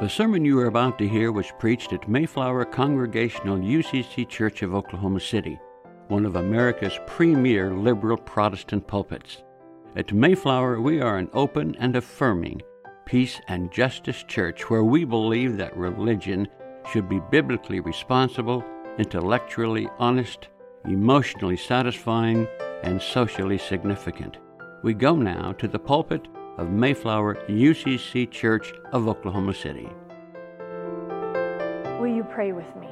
The sermon you are about to hear was preached at Mayflower Congregational UCC Church of Oklahoma City, one of America's premier liberal Protestant pulpits. At Mayflower, we are an open and affirming peace and justice church where we believe that religion should be biblically responsible, intellectually honest, emotionally satisfying, and socially significant. We go now to the pulpit of Mayflower UCC Church of Oklahoma City. Will you pray with me?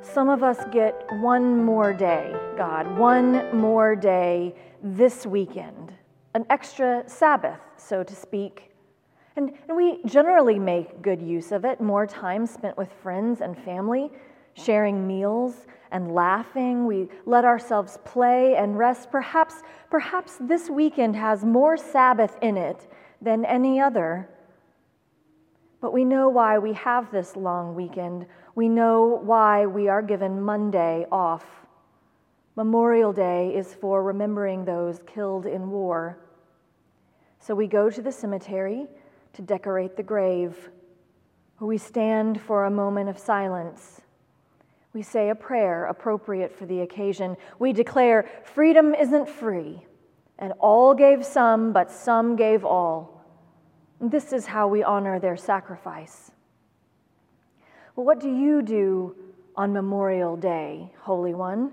Some of us get one more day, God, one more day this weekend, an extra Sabbath, so to speak. And, and we generally make good use of it, more time spent with friends and family, sharing meals and laughing. We let ourselves play and rest. Perhaps, perhaps this weekend has more Sabbath in it than any other. But we know why we have this long weekend. We know why we are given Monday off. Memorial Day is for remembering those killed in war. So we go to the cemetery to decorate the grave, we stand for a moment of silence we say a prayer appropriate for the occasion. We declare freedom isn't free, and all gave some, but some gave all. This is how we honor their sacrifice. Well, what do you do on Memorial Day, Holy One?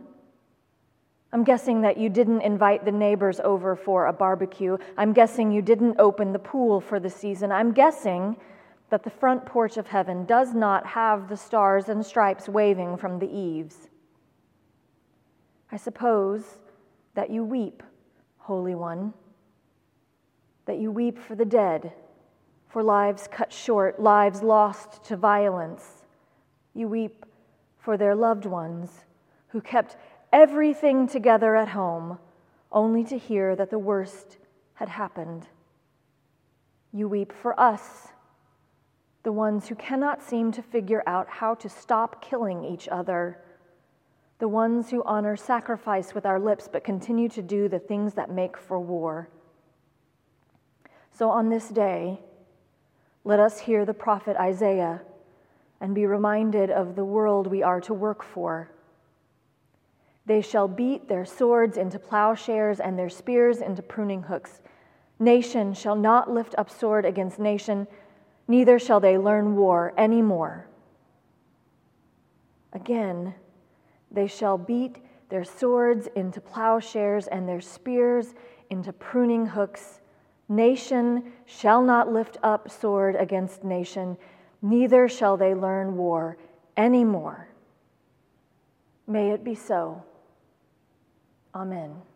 I'm guessing that you didn't invite the neighbors over for a barbecue. I'm guessing you didn't open the pool for the season. I'm guessing that the front porch of heaven does not have the stars and stripes waving from the eaves. I suppose that you weep, Holy One, that you weep for the dead, for lives cut short, lives lost to violence. You weep for their loved ones who kept everything together at home only to hear that the worst had happened. You weep for us the ones who cannot seem to figure out how to stop killing each other, the ones who honor sacrifice with our lips but continue to do the things that make for war. So on this day, let us hear the prophet Isaiah and be reminded of the world we are to work for. They shall beat their swords into plowshares and their spears into pruning hooks. Nation shall not lift up sword against nation neither shall they learn war any more. Again, they shall beat their swords into plowshares and their spears into pruning hooks. Nation shall not lift up sword against nation, neither shall they learn war any more. May it be so. Amen.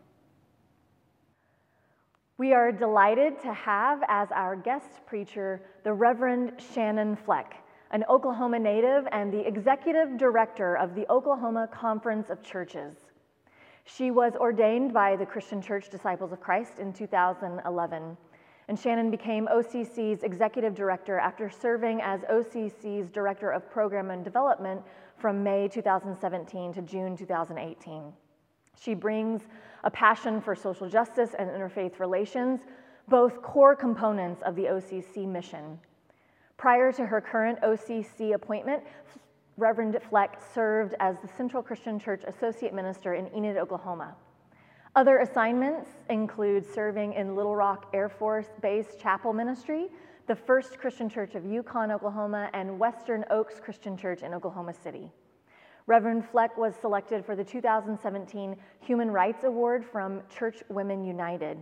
We are delighted to have as our guest preacher the Reverend Shannon Fleck, an Oklahoma native and the executive director of the Oklahoma Conference of Churches. She was ordained by the Christian Church Disciples of Christ in 2011, and Shannon became OCC's executive director after serving as OCC's director of program and development from May 2017 to June 2018. She brings a passion for social justice and interfaith relations, both core components of the OCC mission. Prior to her current OCC appointment, Reverend Fleck served as the Central Christian Church Associate Minister in Enid, Oklahoma. Other assignments include serving in Little Rock Air Force Base Chapel Ministry, the First Christian Church of Yukon, Oklahoma, and Western Oaks Christian Church in Oklahoma City. Reverend Fleck was selected for the 2017 Human Rights Award from Church Women United.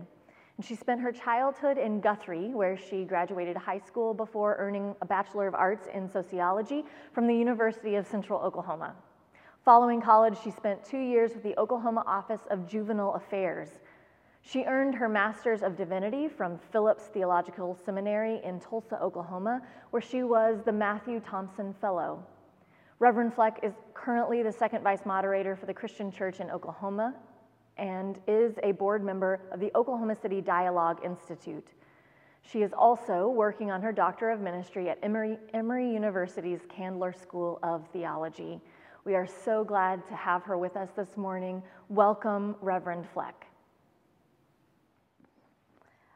And she spent her childhood in Guthrie, where she graduated high school before earning a Bachelor of Arts in Sociology from the University of Central Oklahoma. Following college, she spent two years with the Oklahoma Office of Juvenile Affairs. She earned her Master's of Divinity from Phillips Theological Seminary in Tulsa, Oklahoma, where she was the Matthew Thompson Fellow. Reverend Fleck is currently the second vice moderator for the Christian Church in Oklahoma and is a board member of the Oklahoma City Dialogue Institute. She is also working on her Doctor of Ministry at Emory, Emory University's Candler School of Theology. We are so glad to have her with us this morning. Welcome, Reverend Fleck.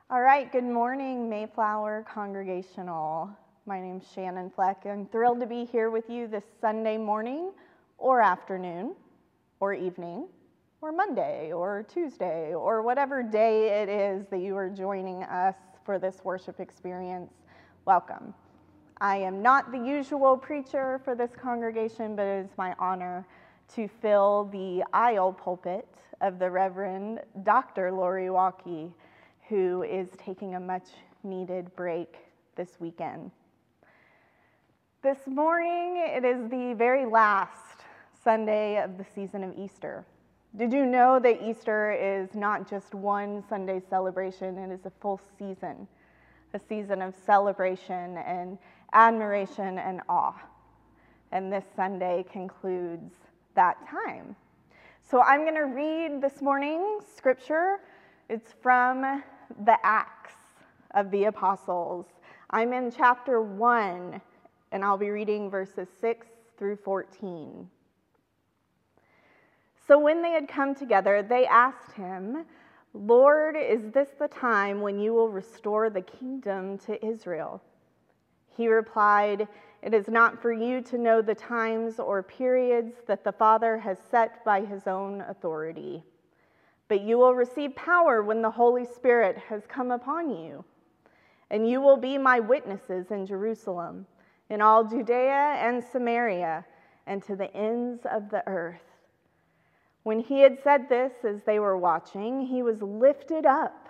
All right, good morning, Mayflower Congregational. My name's Shannon Fleck. I'm thrilled to be here with you this Sunday morning or afternoon or evening or Monday or Tuesday or whatever day it is that you are joining us for this worship experience. Welcome. I am not the usual preacher for this congregation, but it is my honor to fill the aisle pulpit of the Reverend Dr. Lori Walke who is taking a much needed break this weekend. This morning, it is the very last Sunday of the season of Easter. Did you know that Easter is not just one Sunday celebration, it is a full season, a season of celebration and admiration and awe. And this Sunday concludes that time. So I'm going to read this morning's scripture. It's from the Acts of the Apostles. I'm in chapter 1, and I'll be reading verses 6 through 14. So when they had come together, they asked him, Lord, is this the time when you will restore the kingdom to Israel? He replied, It is not for you to know the times or periods that the Father has set by his own authority but you will receive power when the Holy Spirit has come upon you. And you will be my witnesses in Jerusalem, in all Judea and Samaria, and to the ends of the earth. When he had said this, as they were watching, he was lifted up,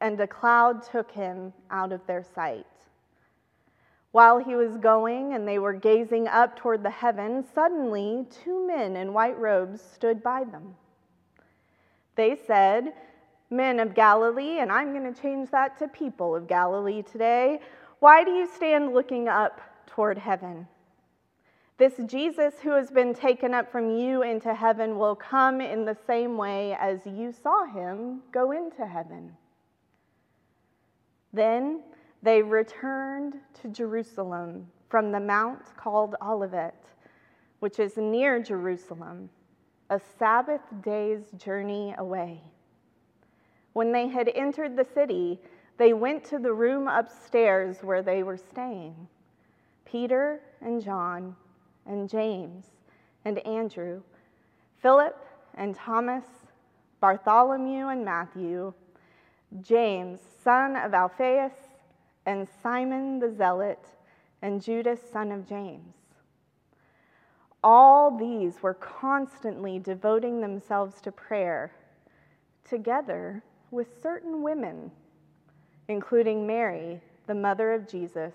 and a cloud took him out of their sight. While he was going and they were gazing up toward the heaven, suddenly two men in white robes stood by them. They said, Men of Galilee, and I'm going to change that to people of Galilee today. Why do you stand looking up toward heaven? This Jesus who has been taken up from you into heaven will come in the same way as you saw him go into heaven. Then they returned to Jerusalem from the mount called Olivet, which is near Jerusalem a Sabbath day's journey away. When they had entered the city, they went to the room upstairs where they were staying. Peter and John and James and Andrew, Philip and Thomas, Bartholomew and Matthew, James, son of Alphaeus, and Simon the Zealot, and Judas, son of James. All these were constantly devoting themselves to prayer, together with certain women, including Mary, the mother of Jesus,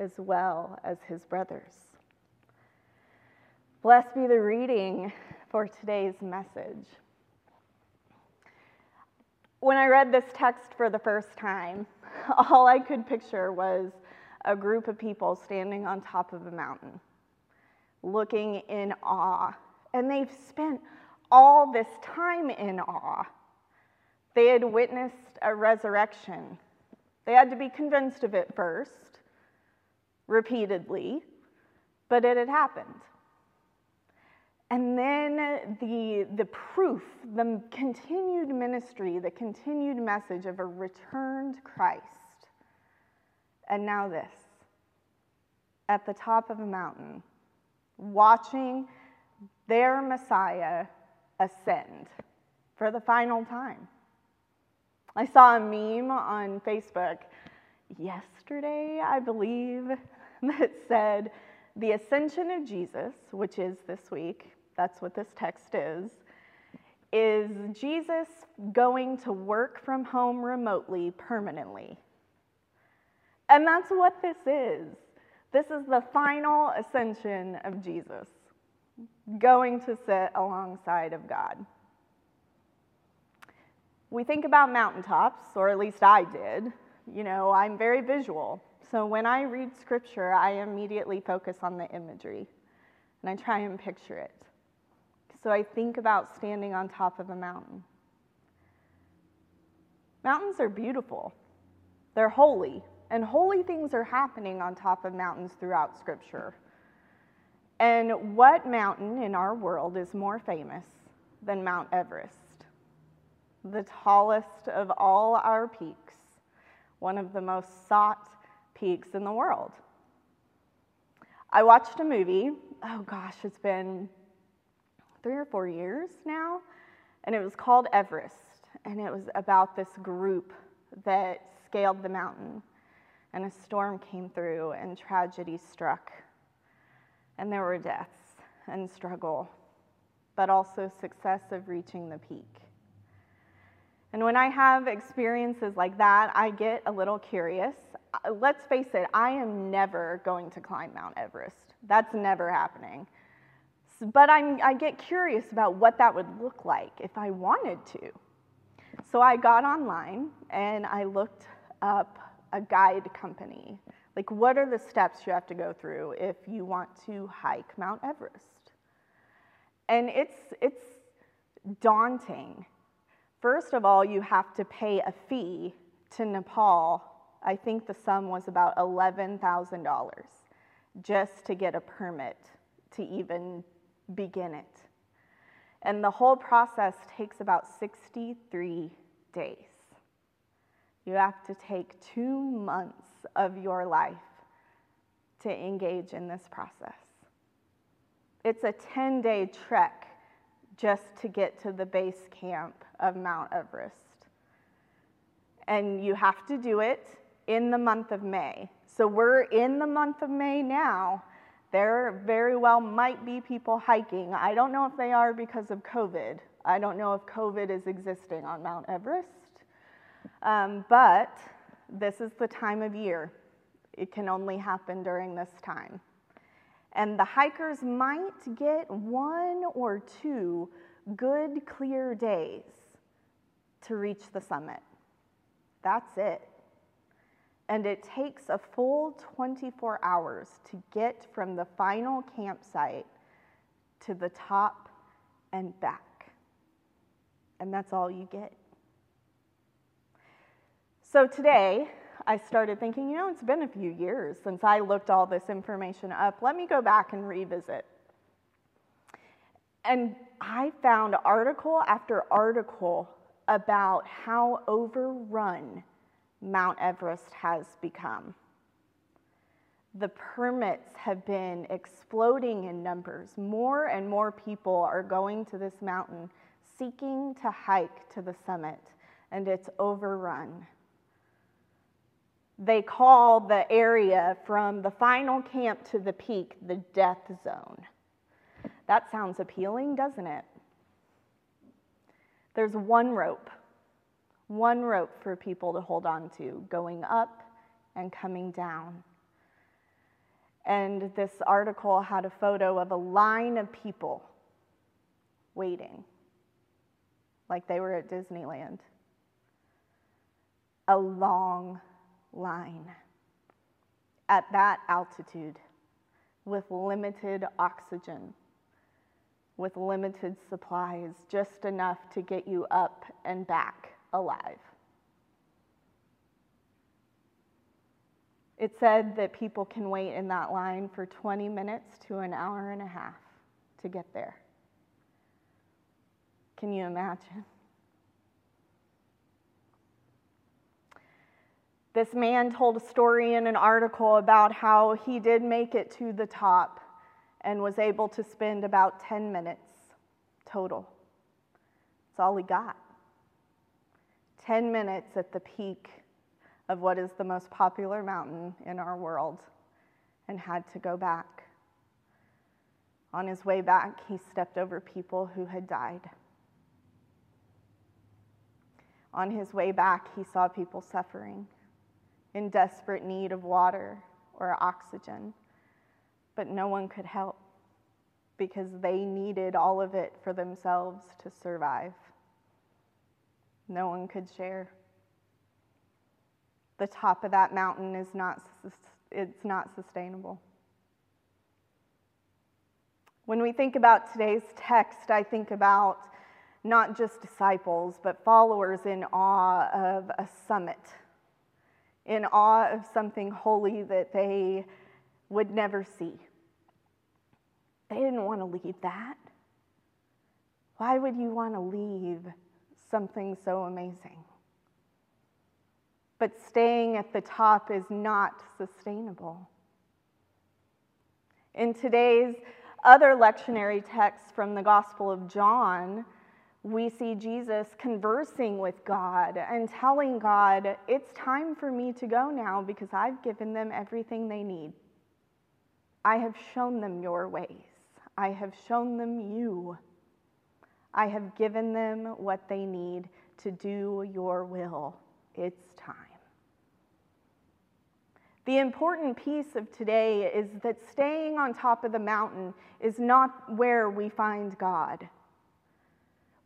as well as his brothers. Blessed be the reading for today's message. When I read this text for the first time, all I could picture was a group of people standing on top of a mountain looking in awe. And they've spent all this time in awe. They had witnessed a resurrection. They had to be convinced of it first, repeatedly, but it had happened. And then the, the proof, the continued ministry, the continued message of a returned Christ. And now this at the top of a mountain watching their Messiah ascend for the final time. I saw a meme on Facebook yesterday, I believe, that said, The ascension of Jesus, which is this week, that's what this text is, is Jesus going to work from home remotely permanently. And that's what this is. This is the final ascension of Jesus, going to sit alongside of God. we think about mountaintops, or at least I did. You know, I'm very visual. So when I read scripture, I immediately focus on the imagery and I try and picture it. So I think about standing on top of a mountain. Mountains are beautiful, they're holy, and holy things are happening on top of mountains throughout Scripture. And what mountain in our world is more famous than Mount Everest? The tallest of all our peaks, one of the most sought peaks in the world. I watched a movie, oh gosh, it's been three or four years now, and it was called Everest. And it was about this group that scaled the mountain, and a storm came through, and tragedy struck. And there were deaths and struggle, but also success of reaching the peak. And when I have experiences like that, I get a little curious. Uh, let's face it, I am never going to climb Mount Everest. That's never happening. But I'm, I get curious about what that would look like if I wanted to. So I got online and I looked up a guide company. Like, what are the steps you have to go through if you want to hike Mount Everest? And it's, it's daunting. First of all, you have to pay a fee to Nepal. I think the sum was about $11,000 just to get a permit to even begin it. And the whole process takes about 63 days. You have to take two months of your life to engage in this process. It's a 10 day trek just to get to the base camp of Mount Everest. And you have to do it in the month of May. So we're in the month of May now. There very well might be people hiking. I don't know if they are because of COVID. I don't know if COVID is existing on Mount Everest. Um, but this is the time of year. It can only happen during this time. And the hikers might get one or two good, clear days to reach the summit. That's it. And it takes a full 24 hours to get from the final campsite to the top and back. And that's all you get. So today, I started thinking, you know, it's been a few years since I looked all this information up. Let me go back and revisit. And I found article after article about how overrun Mount Everest has become. The permits have been exploding in numbers. More and more people are going to this mountain seeking to hike to the summit, and it's overrun. They call the area from the final camp to the peak the death zone. That sounds appealing, doesn't it? There's one rope, one rope for people to hold on to, going up and coming down. And this article had a photo of a line of people waiting, like they were at Disneyland. A long line at that altitude with limited oxygen, with limited supplies, just enough to get you up and back alive. It said that people can wait in that line for 20 minutes to an hour and a half to get there. Can you imagine? This man told a story in an article about how he did make it to the top and was able to spend about 10 minutes total. That's all he got. 10 minutes at the peak of what is the most popular mountain in our world and had to go back. On his way back, he stepped over people who had died. On his way back, he saw people suffering in desperate need of water or oxygen, but no one could help because they needed all of it for themselves to survive. No one could share. The top of that mountain is not, it's not sustainable. When we think about today's text, I think about not just disciples, but followers in awe of a summit, in awe of something holy that they would never see. They didn't want to leave that. Why would you want to leave something so amazing? But staying at the top is not sustainable. In today's other lectionary texts from the Gospel of John, we see Jesus conversing with God and telling God, It's time for me to go now because I've given them everything they need. I have shown them your ways, I have shown them you. I have given them what they need to do your will. It's time. The important piece of today is that staying on top of the mountain is not where we find God.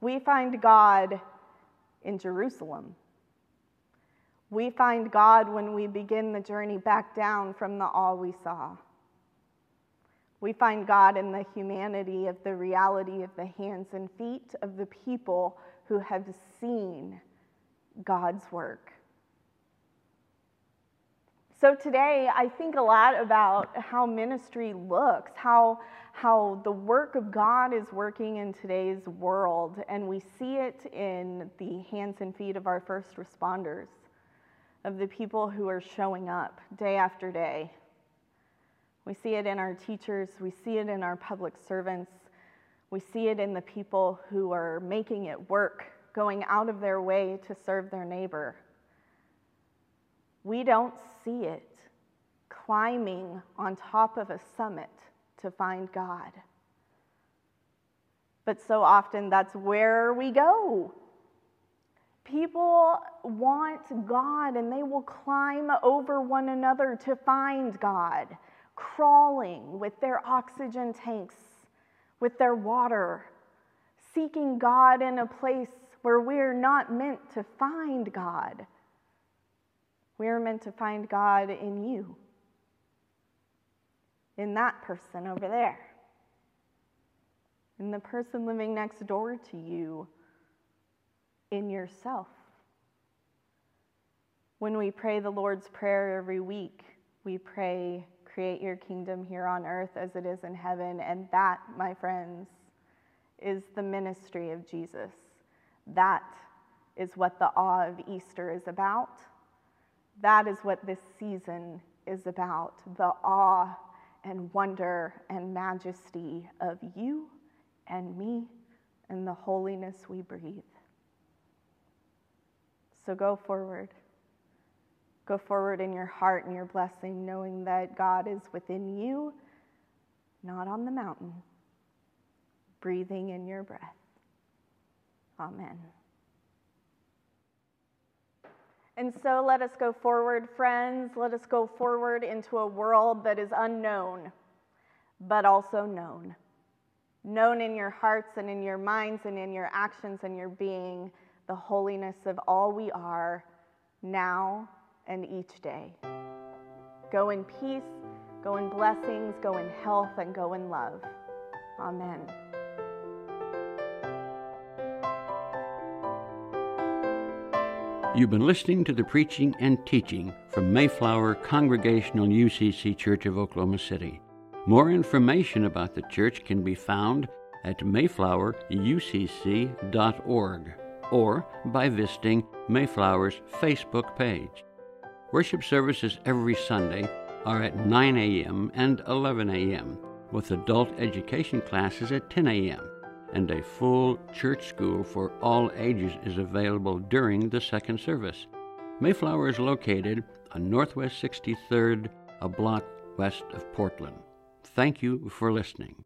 We find God in Jerusalem. We find God when we begin the journey back down from the all we saw. We find God in the humanity of the reality of the hands and feet of the people who have seen God's work. So today, I think a lot about how ministry looks, how, how the work of God is working in today's world, and we see it in the hands and feet of our first responders, of the people who are showing up day after day. We see it in our teachers, we see it in our public servants, we see it in the people who are making it work, going out of their way to serve their neighbor. We don't see it climbing on top of a summit to find God. But so often that's where we go. People want God and they will climb over one another to find God, crawling with their oxygen tanks, with their water, seeking God in a place where we're not meant to find God. We are meant to find God in you, in that person over there, in the person living next door to you, in yourself. When we pray the Lord's Prayer every week, we pray, Create your kingdom here on earth as it is in heaven. And that, my friends, is the ministry of Jesus. That is what the awe of Easter is about. That is what this season is about the awe and wonder and majesty of you and me and the holiness we breathe. So go forward. Go forward in your heart and your blessing, knowing that God is within you, not on the mountain, breathing in your breath. Amen. And so let us go forward, friends. Let us go forward into a world that is unknown, but also known. Known in your hearts and in your minds and in your actions and your being, the holiness of all we are now and each day. Go in peace, go in blessings, go in health, and go in love. Amen. You've been listening to the preaching and teaching from Mayflower Congregational UCC Church of Oklahoma City. More information about the church can be found at mayflowerucc.org or by visiting Mayflower's Facebook page. Worship services every Sunday are at 9 a.m. and 11 a.m., with adult education classes at 10 a.m and a full church school for all ages is available during the second service. Mayflower is located on Northwest 63rd, a block west of Portland. Thank you for listening.